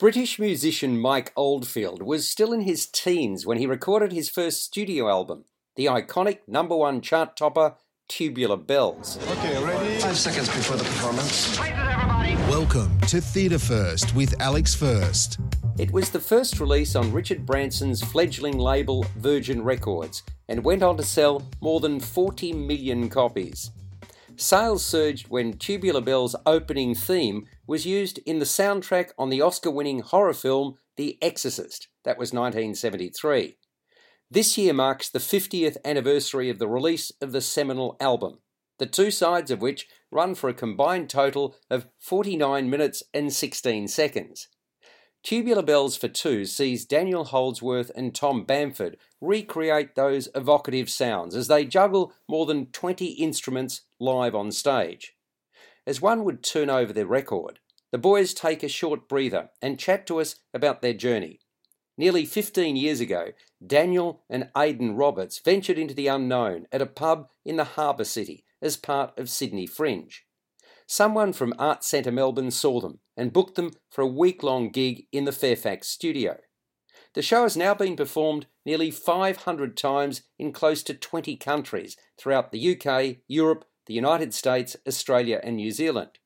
British musician Mike Oldfield was still in his teens when he recorded his first studio album, the iconic number one chart topper Tubular Bells. Okay, ready? Five seconds before the performance. Welcome to Theatre First with Alex First. It was the first release on Richard Branson's fledgling label Virgin Records and went on to sell more than 40 million copies. Sales surged when Tubular Bells' opening theme was used in the soundtrack on the Oscar winning horror film The Exorcist. That was 1973. This year marks the 50th anniversary of the release of the seminal album, the two sides of which run for a combined total of 49 minutes and 16 seconds. Tubular Bells for Two sees Daniel Holdsworth and Tom Bamford recreate those evocative sounds as they juggle more than 20 instruments live on stage. As one would turn over their record, the boys take a short breather and chat to us about their journey. Nearly 15 years ago, Daniel and Aidan Roberts ventured into the unknown at a pub in the harbour city as part of Sydney Fringe. Someone from Art Centre Melbourne saw them and booked them for a week long gig in the Fairfax studio. The show has now been performed nearly 500 times in close to 20 countries throughout the UK, Europe, the United States, Australia, and New Zealand.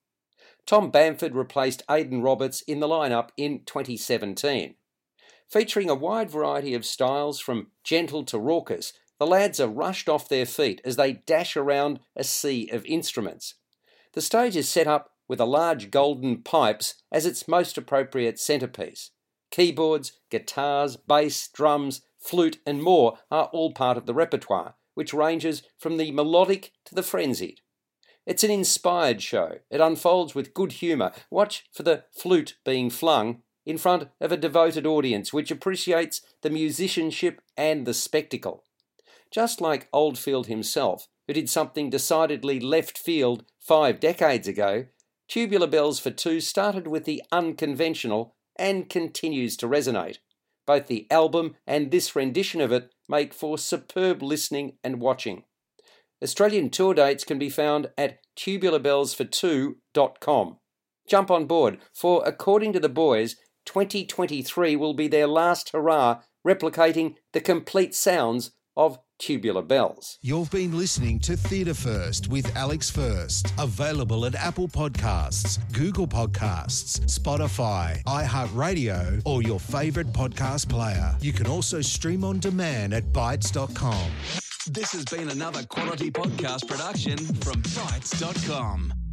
Tom Bamford replaced Aidan Roberts in the lineup in 2017. Featuring a wide variety of styles from gentle to raucous, the lads are rushed off their feet as they dash around a sea of instruments. The stage is set up with a large golden pipes as its most appropriate centerpiece. Keyboards, guitars, bass, drums, flute, and more are all part of the repertoire, which ranges from the melodic to the frenzied. It's an inspired show. It unfolds with good humour. Watch for the flute being flung in front of a devoted audience which appreciates the musicianship and the spectacle. Just like Oldfield himself, who did something decidedly left field five decades ago, Tubular Bells for Two started with the unconventional and continues to resonate. Both the album and this rendition of it make for superb listening and watching. Australian tour dates can be found at tubularbellsfor2.com. Jump on board, for according to the boys, 2023 will be their last hurrah replicating the complete sounds of tubular bells. You've been listening to Theatre First with Alex First. Available at Apple Podcasts, Google Podcasts, Spotify, iHeartRadio, or your favourite podcast player. You can also stream on demand at Bitesz.com. This has been another quality podcast production from Bitesz.com.